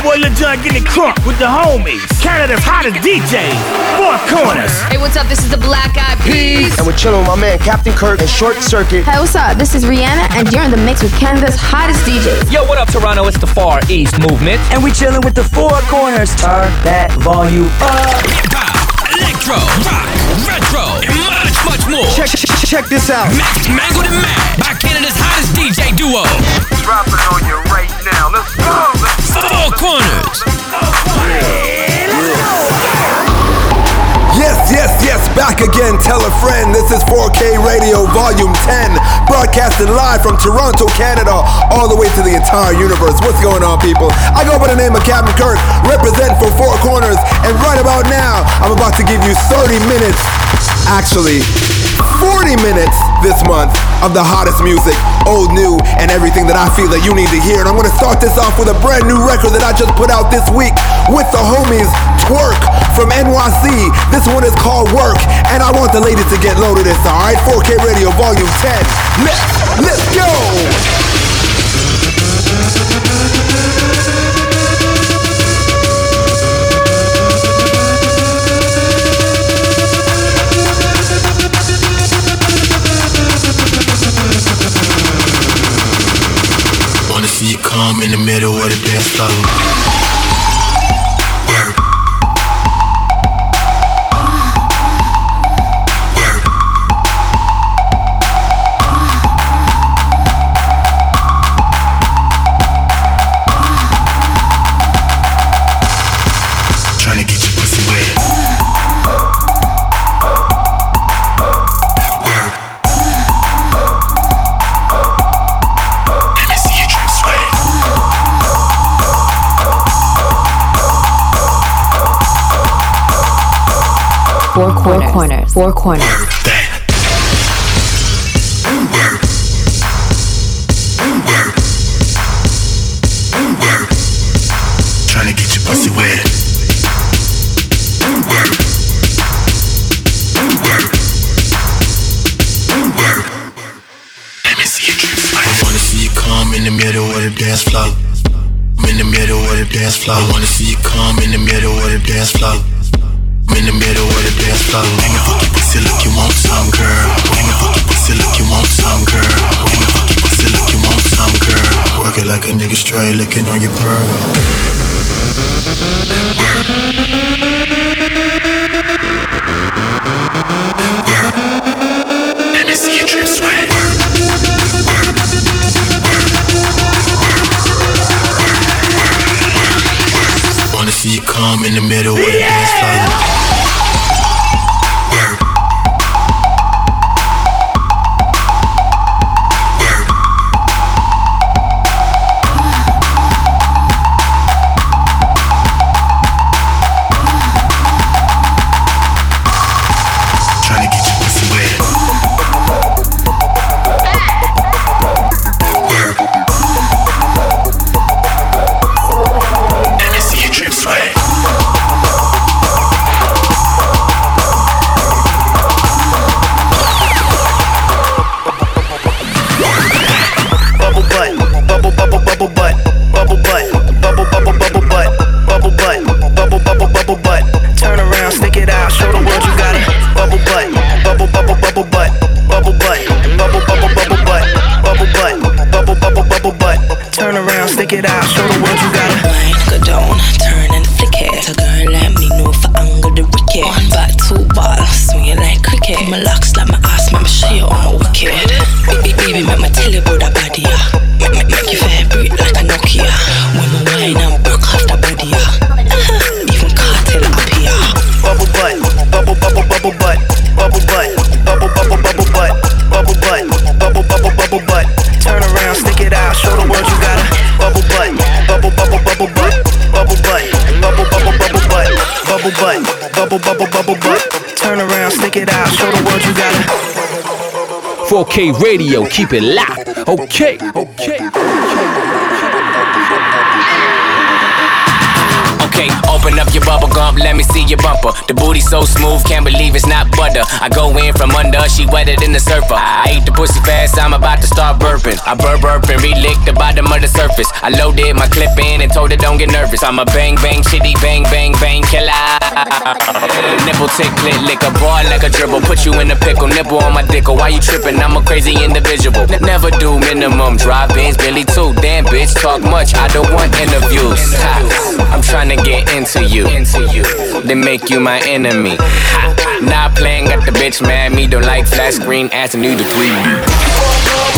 your boy Lil Jon getting crunk with the homies. Canada's hottest DJ, Four Corners. Hey, what's up? This is the Black Eyed Peas. And we're chilling with my man Captain Kirk and Short Circuit. Hey, what's up? This is Rihanna, and you're in the mix with Canada's hottest DJs. Yo, what up, Toronto? It's the Far East Movement. And we're chilling with the Four Corners. Turn that volume up. Pop, electro, rock, retro, and much, much more. Check, check, check this out. Max Mangled and Mac by Canada's hottest DJ duo. Dropping on you right now. Let's go. Let's go. 4KORNERS. Yes, yes, yes, back again. Tell a friend. This is 4K Radio Volume 10, broadcasted live from Toronto, Canada, all the way to the entire universe. What's going on, people? I go by the name of Captain Kirk, represent for 4KORNERS, and right about now, I'm about to give you 30 minutes, actually, 40 minutes this month of the hottest music, old, new, and everything that I feel that you need to hear. And I'm gonna start this off with a brand new record that I just put out this week with the homies TWRK from NYC. This one is called Work, and I want the ladies to get loaded this, alright? 4K Radio Volume 10. Let's, let's go! You in the middle of the dance floor. 4KORNERS. Work. Tryna get your pussy wet. In the middle of the dance floor. I'm in the middle of the dance floor. I wanna see you come in the middle of the dance floor. I'm in the middle of the dance floor. Bang your fucking pussy like you want some, girl. Bang your fucking pussy like you want some, girl. Bang your fucking pussy like you want some, girl. Work it like a nigga straight licking on your pearl. Let me see you drip sweat. Wanna see you come in the middle of the dance floor. 4K Radio, keep it locked. Okay, okay. Okay, open up your bubble gum, let me see your bumper. The booty so smooth, can't believe it's not butter. I go in from under, she wetter than the surfer. I ate the pussy fast, I'm about to start burping. I burp burp and relick the bottom of the surface. I loaded my clip in and told her don't get nervous. I'm a bang bang shitty bang bang bang killer. Nipple tick click lick a boy like a dribble. Put you in a pickle, nipple on my dick. Why you tripping? I'm a crazy individual. N- never do minimum drive-ins, Billy too. Damn bitch, talk much. I don't want interviews. Ha. I'm trying to get into you. Then make you my enemy. Ha. Not playing, got the bitch mad. Me don't like flat screen, asking you to 3D. Now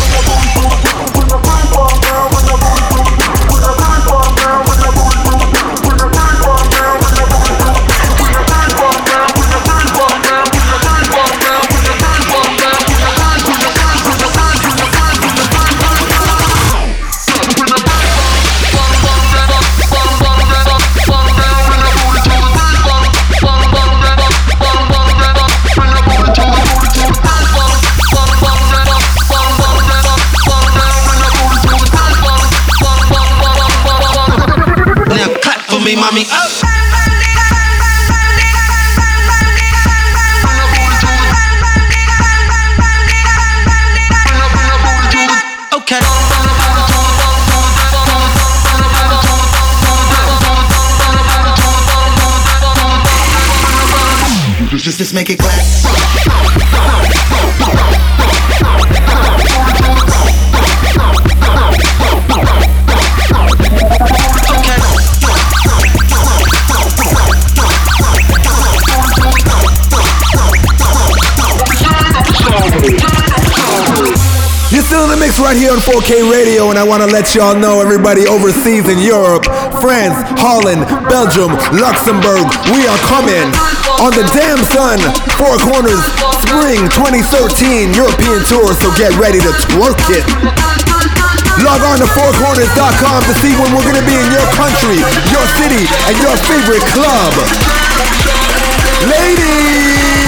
Just, just make it clap. You're still in the mix right here on 4K Radio, and I want to let y'all know, everybody overseas in Europe, France, Holland, Belgium, Luxembourg, we are coming on the Damn Sun 4KORNERS Spring 2013 European Tour, so get ready to twerk it. Log on to 4korners.com to see when we're to be in your country, your city, and your favorite club. Ladies!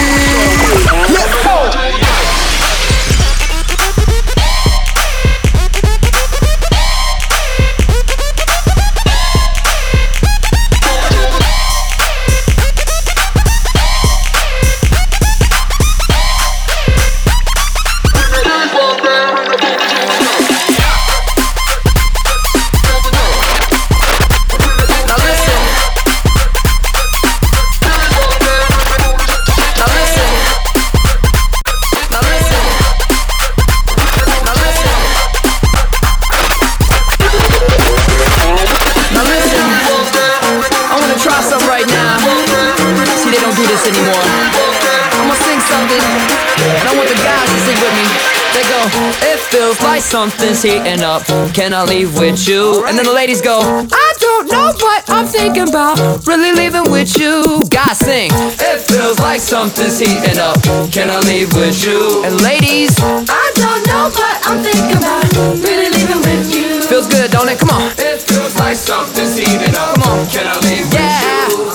Something's heating up. Can I leave with you? And then the ladies go, I don't know what I'm thinking about. Really leaving with you. Guys sing, it feels like something's heating up. Can I leave with you? And ladies, I don't know what I'm thinking about. Really leaving with you. Feels good, don't it? Come on. It feels like something's heating up. Come on. Can I leave with yeah. you?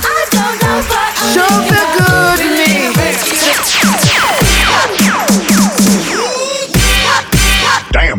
I don't know what I'm Sure feel good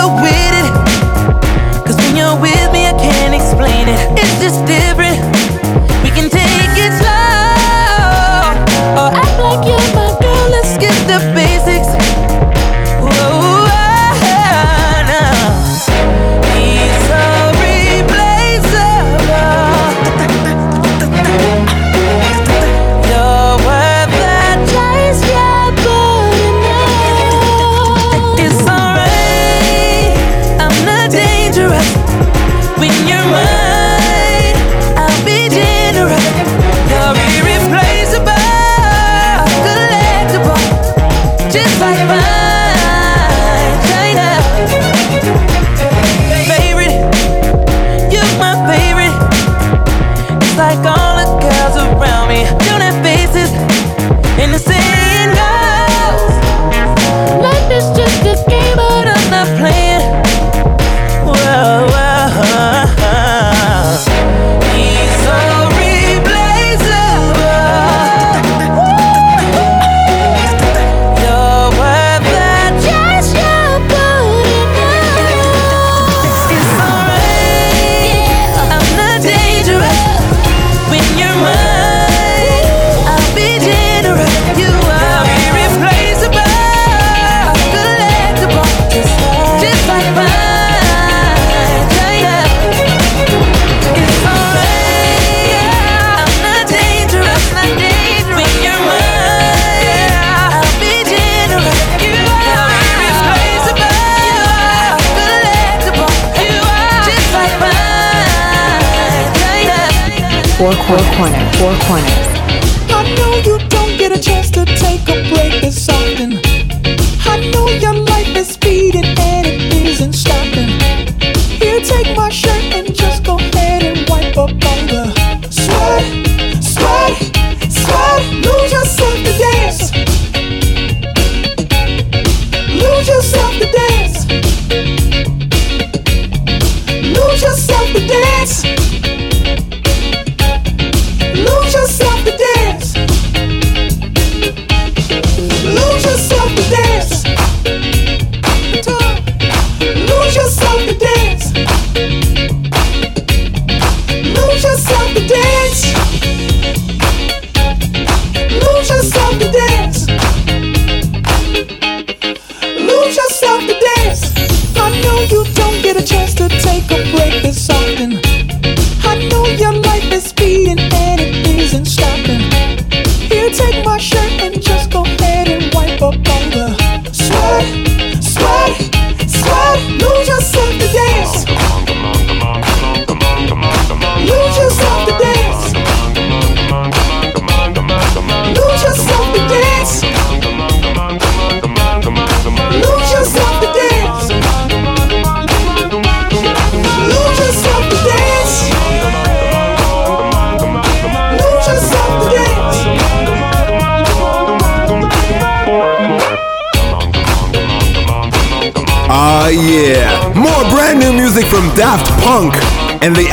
the wind. Four Corner. Four Corner. Four corner.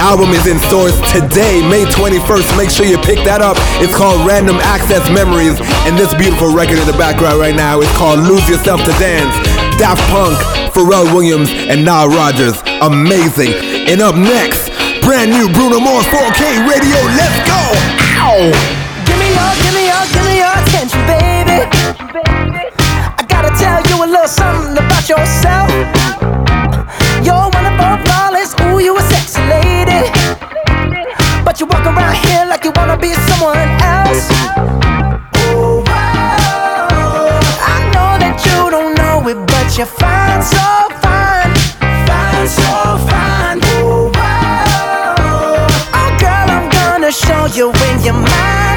album is in stores today, May 21st. Make sure you pick that up. It's called Random Access Memories. And this beautiful record in the background right now is called Lose Yourself to Dance. Daft Punk, Pharrell Williams, and Nile Rodgers. Amazing. And up next, brand new Bruno Mars 4K Radio. Let's go. Ow! Give me your, give me your, give me your attention, baby. I gotta tell you a little something about yourself. But you walk around here like you wanna be someone else. Oh, I know that you don't know it, but you're fine, so fine, fine, so fine. Oh, oh girl, I'm gonna show you when you're mine.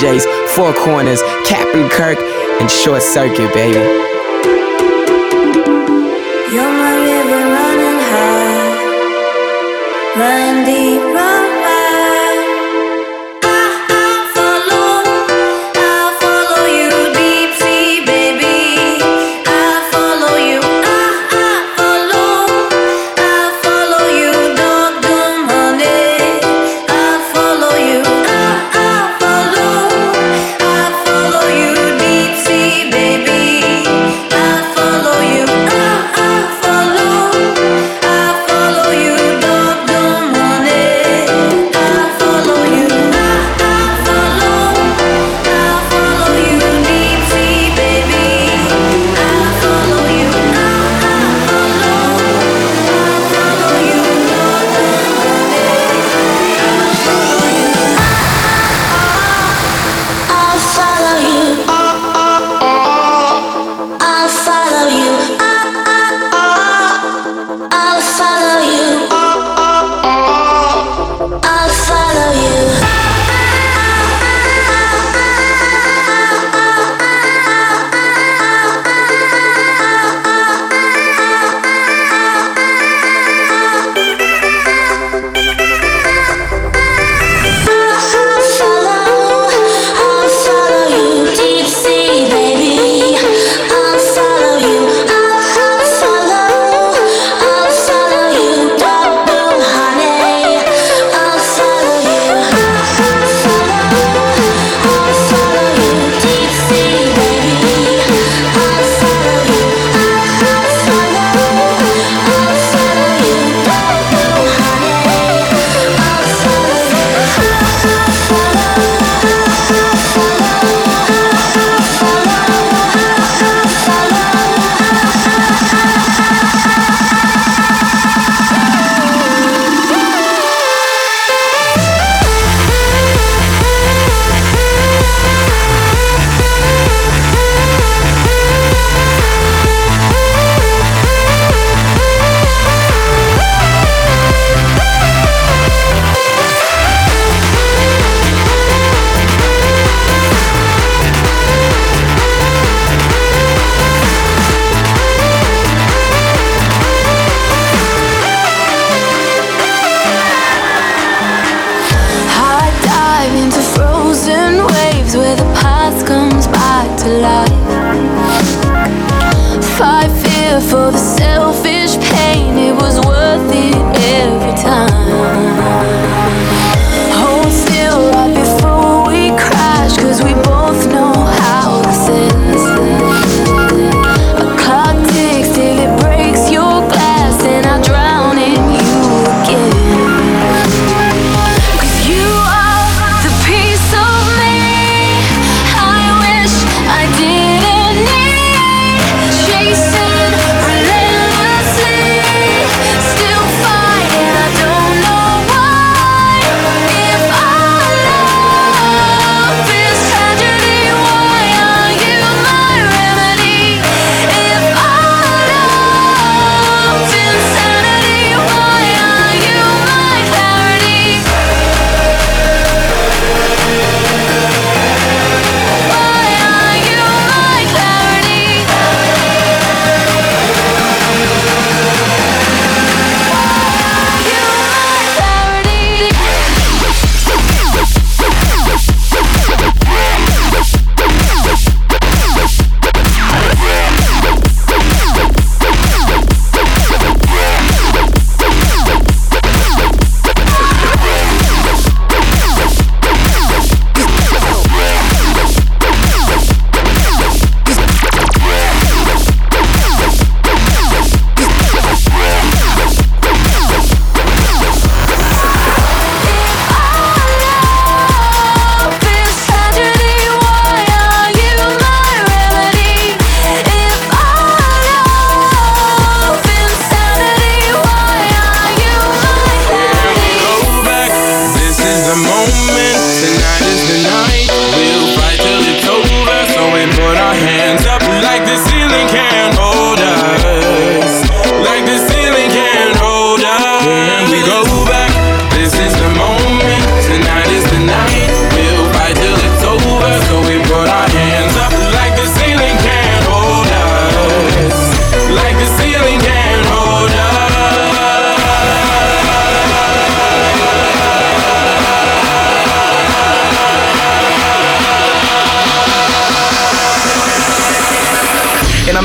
DJs, 4KORNERS, Captain Kirk, and Short Circuit, baby.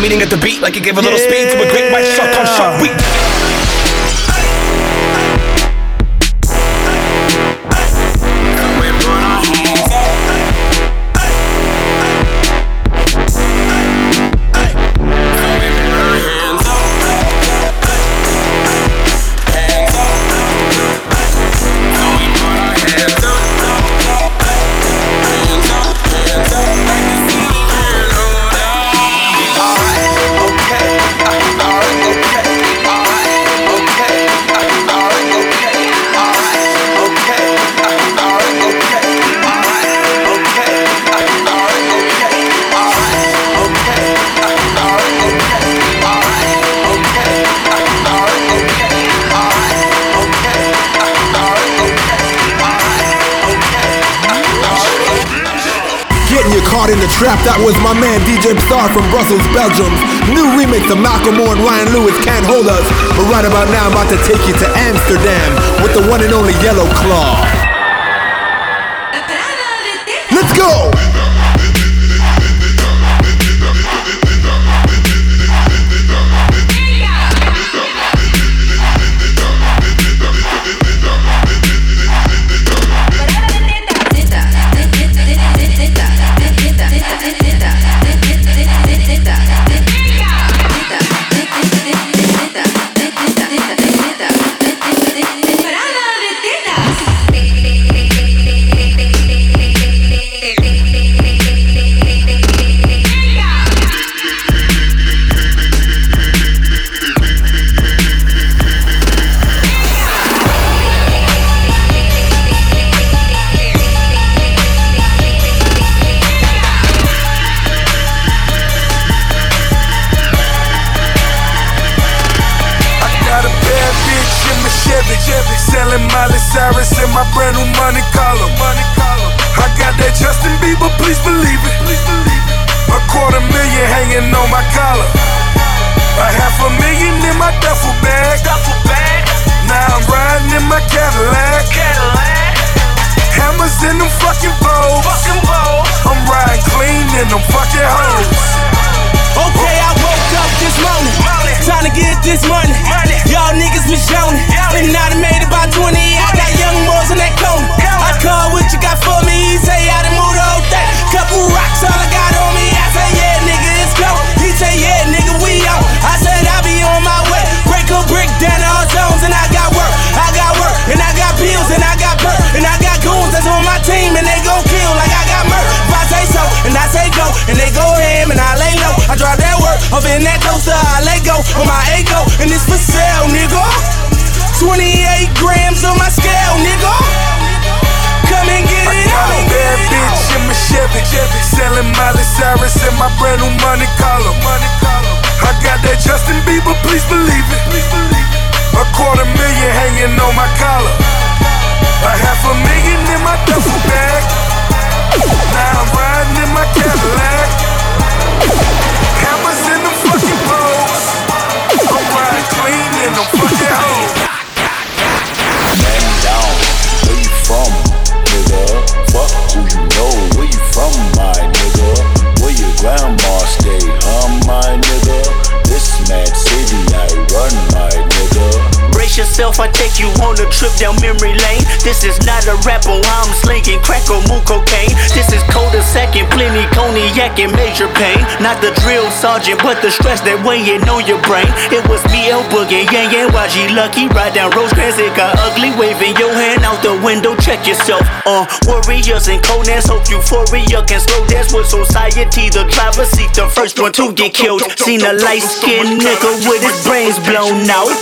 Eating at the beat like it gave a little speed to a great white shark on Shark Week. Caught in the trap, that was my man DJ Psar from Brussels, Belgium. New remix of Macklemore and Ryan Lewis, Can't Hold Us. But right about now, I'm about to take you to Amsterdam with the one and only Yellow Claw. Let's go! Selling Miley Cyrus in my brand new money collar. Money collar. I got that Justin Bieber, please believe it. Please believe it. A quarter million hanging on my collar. A half a million in my duffel bag. Now I'm riding in my Cadillac. Hammers in the fucking bowls. I'm riding clean in them fucking hoes. Man down, where you from, nigga? Brace yourself, I take you on a trip down memory lane. This is not a rap how I'm slinging crack or moo cocaine. This is cold a second, plenty cognac and major pain. Not the drill sergeant, but the stress that weighing on your brain. It was me, El Boogie, Yang Yang, YG Lucky. Ride down Rosecrans, it got ugly. Waving your hand out the window, check yourself. Uh, warriors and Conan's hope euphoria can slow dance with society. The driver seat, the first one to get killed. Seen a light skinned nigga with his brains blown out.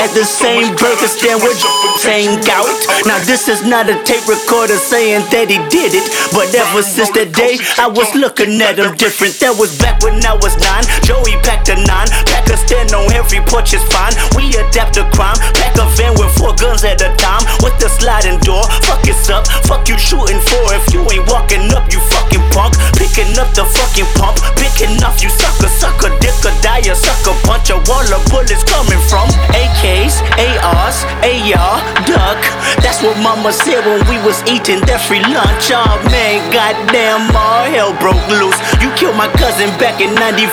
At the same burger stand with same gout. Now this is not a tape recorder saying that he did it. But ever since that day, I was looking at him different. That was back when I was nine. Joey packed a nine. Pack a stand on every porch is fine. We adapt to crime. Pack a van with four guns at a time. With the sliding door. Fuck it's up. Fuck you shooting for. If you ain't walking up, you fucking punk. Picking up the fucking pump. Picking off you sucker, sucker, dick or die, a sucker punch. A wall of bullets coming from AKs, ARs, AR, duck. That's what mama said when we was eating that free lunch. Oh man, goddamn, all hell broke loose. You killed my cousin back in 94.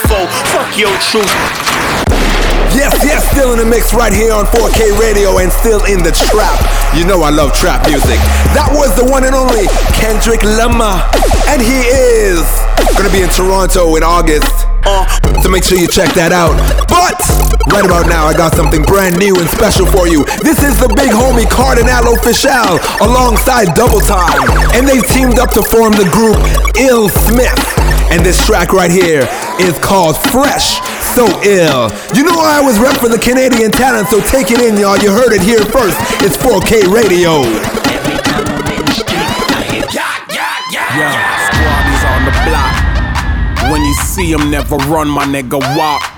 Fuck your truth. Yes, yes, still in the mix right here on 4K Radio and still in the trap. You know I love trap music. That was the one and only Kendrick Lamar. And he is gonna be in Toronto in August. So make sure you check that out. But right about now, I got something brand new and special for you. This is the big homie Kardinal Offishall alongside Double Time. And they've teamed up to form the group Ill Smith. And this track right here is called Fresh So Ill. You know I always rep for the Canadian talent, so take it in, y'all. You heard it here first. It's 4K Radio. See him, never run, my nigga, walk.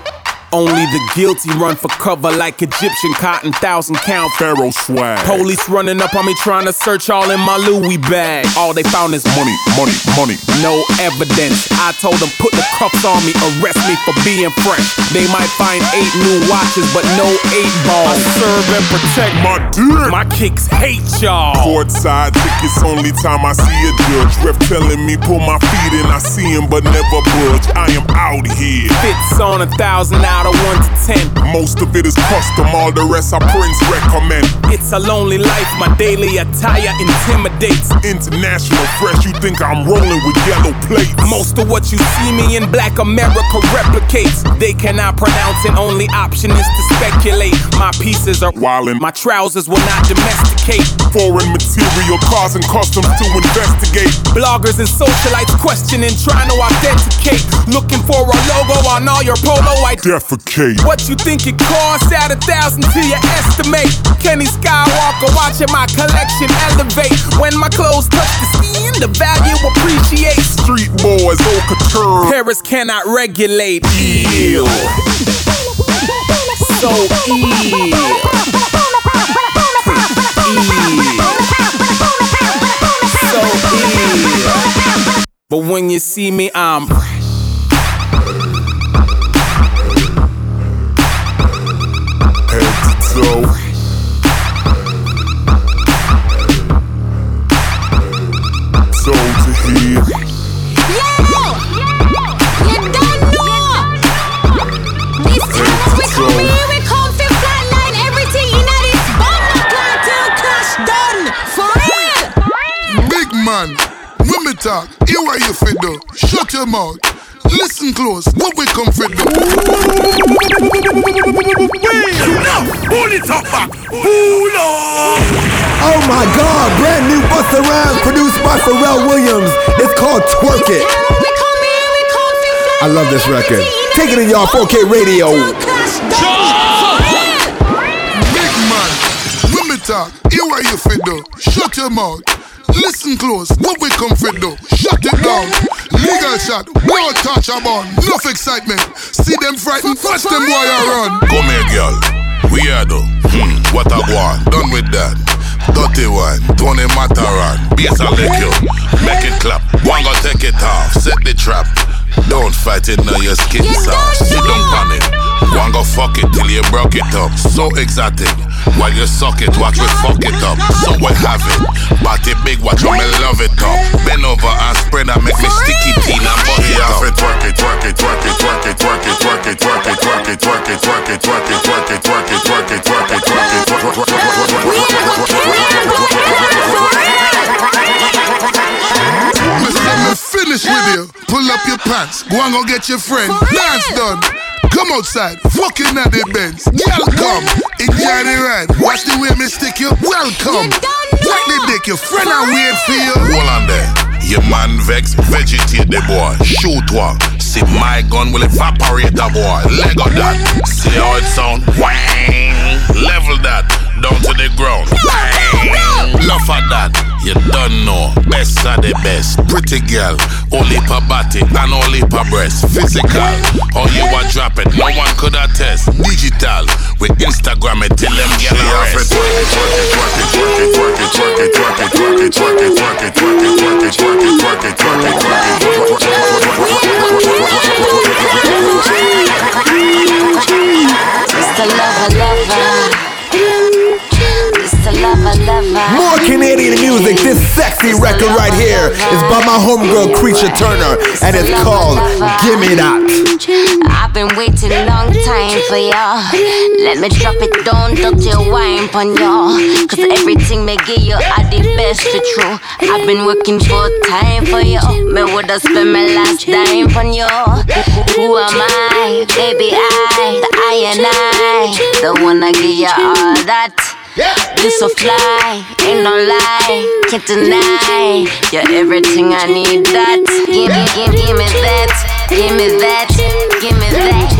Only the guilty run for cover like Egyptian cotton, thousand count Pharaoh swag. Police running up on me trying to search all in my Louis bag. All they found is money, money, money. No evidence. I told them put the cuffs on me, arrest me for being fresh. They might find eight new watches, but no eight balls. I serve and protect my dick. My kicks hate y'all. Courtside, think it's only time I see a judge. Ref telling me pull my feet in, I see him but never budge. I am out here. Fits on a thousand out of one to ten. Most of it is custom, all the rest I prince recommend. It's a lonely life, my daily attire intimidates. International fresh, you think I'm rolling with yellow plates. Most of what you see me in black America replicates. They cannot pronounce it, only option is to speculate. My pieces are wildin', my trousers will not domesticate. Foreign material, causing customs to investigate. Bloggers and socialites questioning, trying to authenticate. Looking for a logo on all your polo, I defecate. What you think it costs? Add a thousand to your estimate. Kenny Skywalker watching my collection elevate. When my clothes touch the skin, the value appreciates. Street boys, au couture. Paris cannot regulate. Ill. So ill. So ill. But when you see me, I'm Big man, when me talk, hear what you fit do. Shut your mouth. Listen close, what we come fit do. Now, pull it up back. Pull up. Oh my god, brand new Busta Rhymes produced by Pharrell Williams. It's called Twerk It. I love this record. Take it in y'all 4K radio. Big man, when me talk, hear what you do. Shut your mouth. Listen close, what we come for do. Shut it down. Legal shot, blow touch a bun. Enough excitement. See them frightened, watch them boy a run. Come here, girl. Weirdo. Hmm, what a one. Done with that. Dirty one. Tony Matterhorn. Bass a lick you. Make it clap. One go take it off. Set the trap. Don't fight it now your skin soft. Sit down on it. One go fuck it till you broke it up. So exotic. While you suck it, watch me fuck it up. So we have it. Body big, watch me love it up. Bend over and spread and make me sticky teen and it up. Twerk it, twerk it, twerk it, twerk it, twerk it, twerk it, twerk it, twerk it, twerk it, twerk it, twerk it, twerk it, twerk it, twerk it, twerk it, twerk it, twerk it, finish with you. Pull up your pants. Go and go get your friend. Dance done. Come outside, fucking at the Benz. Girl, come, enjoy the ride. Watch the way me stick you. Welcome. Like the dick, your friend I wait for you. Hold on there. Your man vex, vegetate the boy. Shoot one. See my gun will evaporate the boy. Leg of that. See how it sound? Wang. Level that. Down to the ground. Bang. Laugh at that. You don't know. Best of the best. Pretty girl. Only per body and only per breast. Physical. How you are dropping. No one could attest. Digital. We Instagram it till them get arrest. Twerk it, twerk it, twerk it, twerk it, twerk it, twerk it, twerk it, twerk it, twerk it, twerk it, twerk it, twerk it, twerk it, twerk it, twerk it, Mr. Lover Lover. Mr. Lover Lover. More Canadian music. This sexy record right here is by my homegirl Kreesha Turner, and it's called Gimme That. I've been waiting a long time for y'all. Let me drop it down, dirty wine pon y'all. Cause everything me give you are the best to true. I've been working full time for y'all. Me woulda spent my last dime pon y'all. Who am I? Baby, I, the I and I. The one I give you all that. You so fly, ain't no lie, can't deny. You're everything I need. That, give me, give, give me that, give me that, give me that.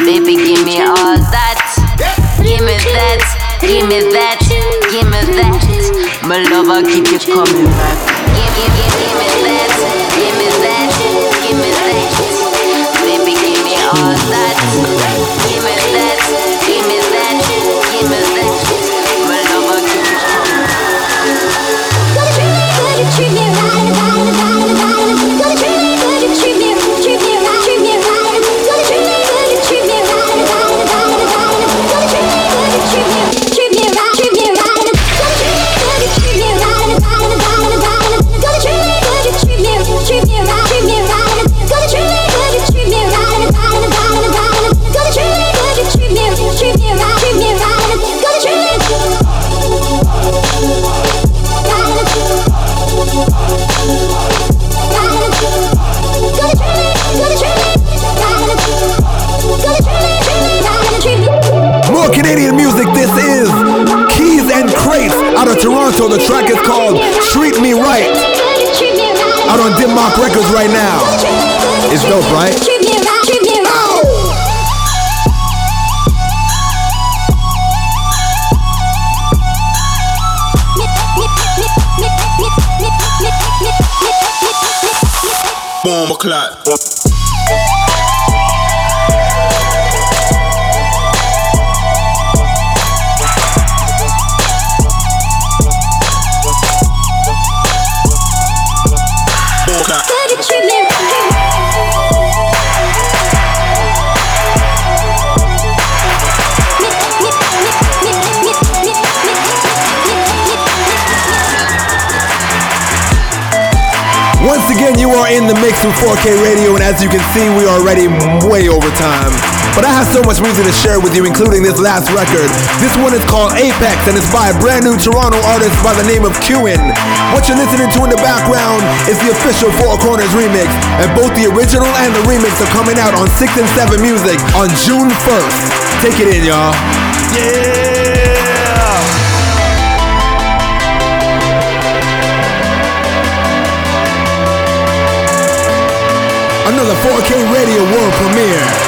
Baby, give me all that. Give me that, give me that, give me that. My lover keep you coming back. Give, give, give, give Bomb again, you are in the mix with 4K Radio, and as you can see, we are already way over time. But I have so much music to share with you, including this last record. This one is called Apex, and it's by a brand new Toronto artist by the name of QUEWIN. What you're listening to in the background is the official 4KORNERS remix, and both the original and the remix are coming out on 6 and 7 Music on June 1st. Take it in, y'all. Yeah! Another 4K Radio world premiere.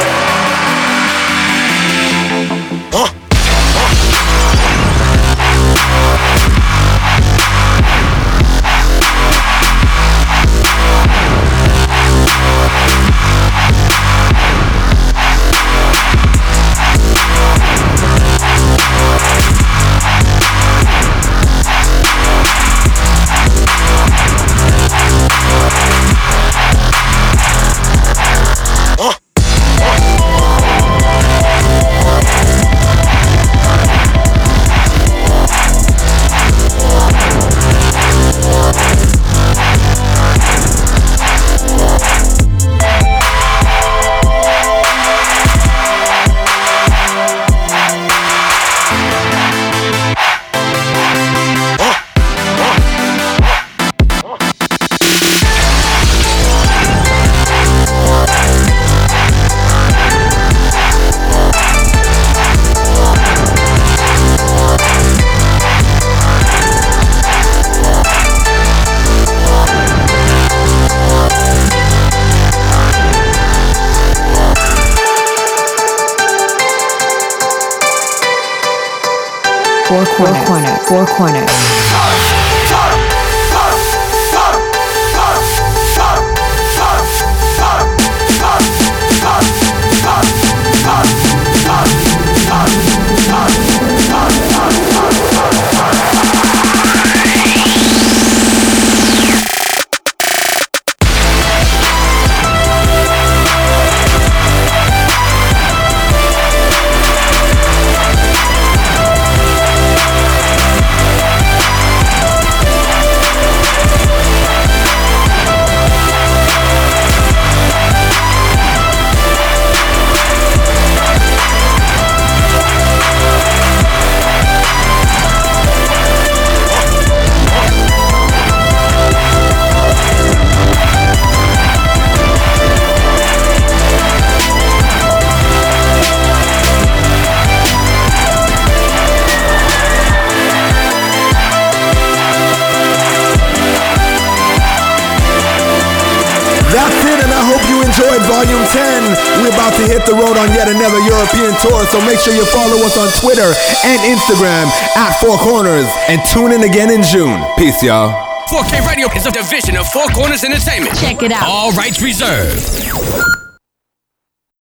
Sure you follow us on Twitter and Instagram at 4KORNERS and tune in again in June. Peace, y'all. 4K Radio is a division of 4KORNERS Entertainment. Check it out. All rights reserved.